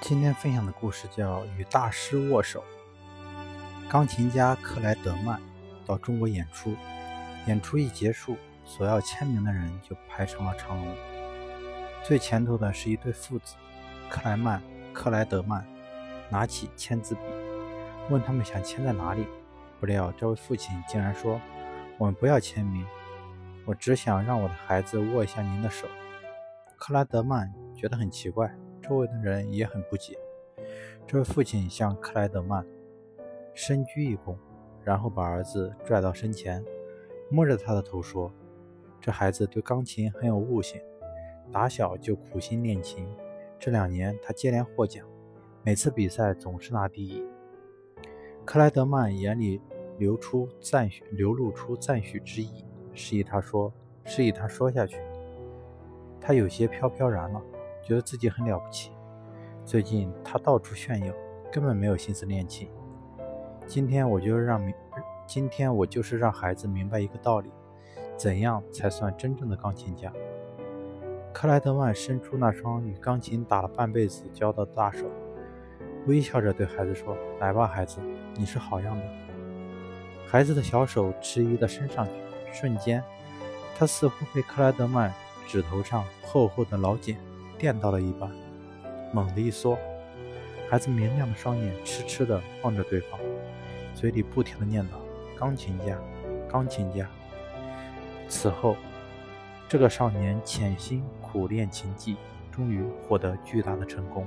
今天分享的故事叫《与大师握手》。钢琴家克莱德曼到中国演出，演出一结束，所要签名的人就排成了长龙。最前头的是一对父子，克莱曼、克莱德曼拿起签字笔，问他们想签在哪里。不料这位父亲竟然说：“我们不要签名，我只想让我的孩子握一下您的手。”克莱德曼觉得很奇怪。周围的人也很不解。这位父亲向克莱德曼深鞠一躬，然后把儿子拽到身前，摸着他的头说：“这孩子对钢琴很有悟性，打小就苦心练琴。这两年他接连获奖，每次比赛总是拿第一。”克莱德曼眼里流出赞许，流露出赞许之意，示意他说：“示意他说下去。”他有些飘飘然了。觉得自己很了不起。最近他到处炫耀，根本没有心思练琴。今天我就让明，今天我就是让孩子明白一个道理：怎样才算真正的钢琴家？克莱德曼伸出那双与钢琴打了半辈子交道的大手，微笑着对孩子说：“来吧，孩子，你是好样的。”孩子的小手迟疑地伸上去，瞬间，他似乎被克莱德曼指头上厚厚的老茧。电到了一半，猛地一缩，孩子明亮的双眼痴痴地望着对方，嘴里不停地念叨：“钢琴家，钢琴家。”此后，这个少年潜心苦练琴技，终于获得巨大的成功。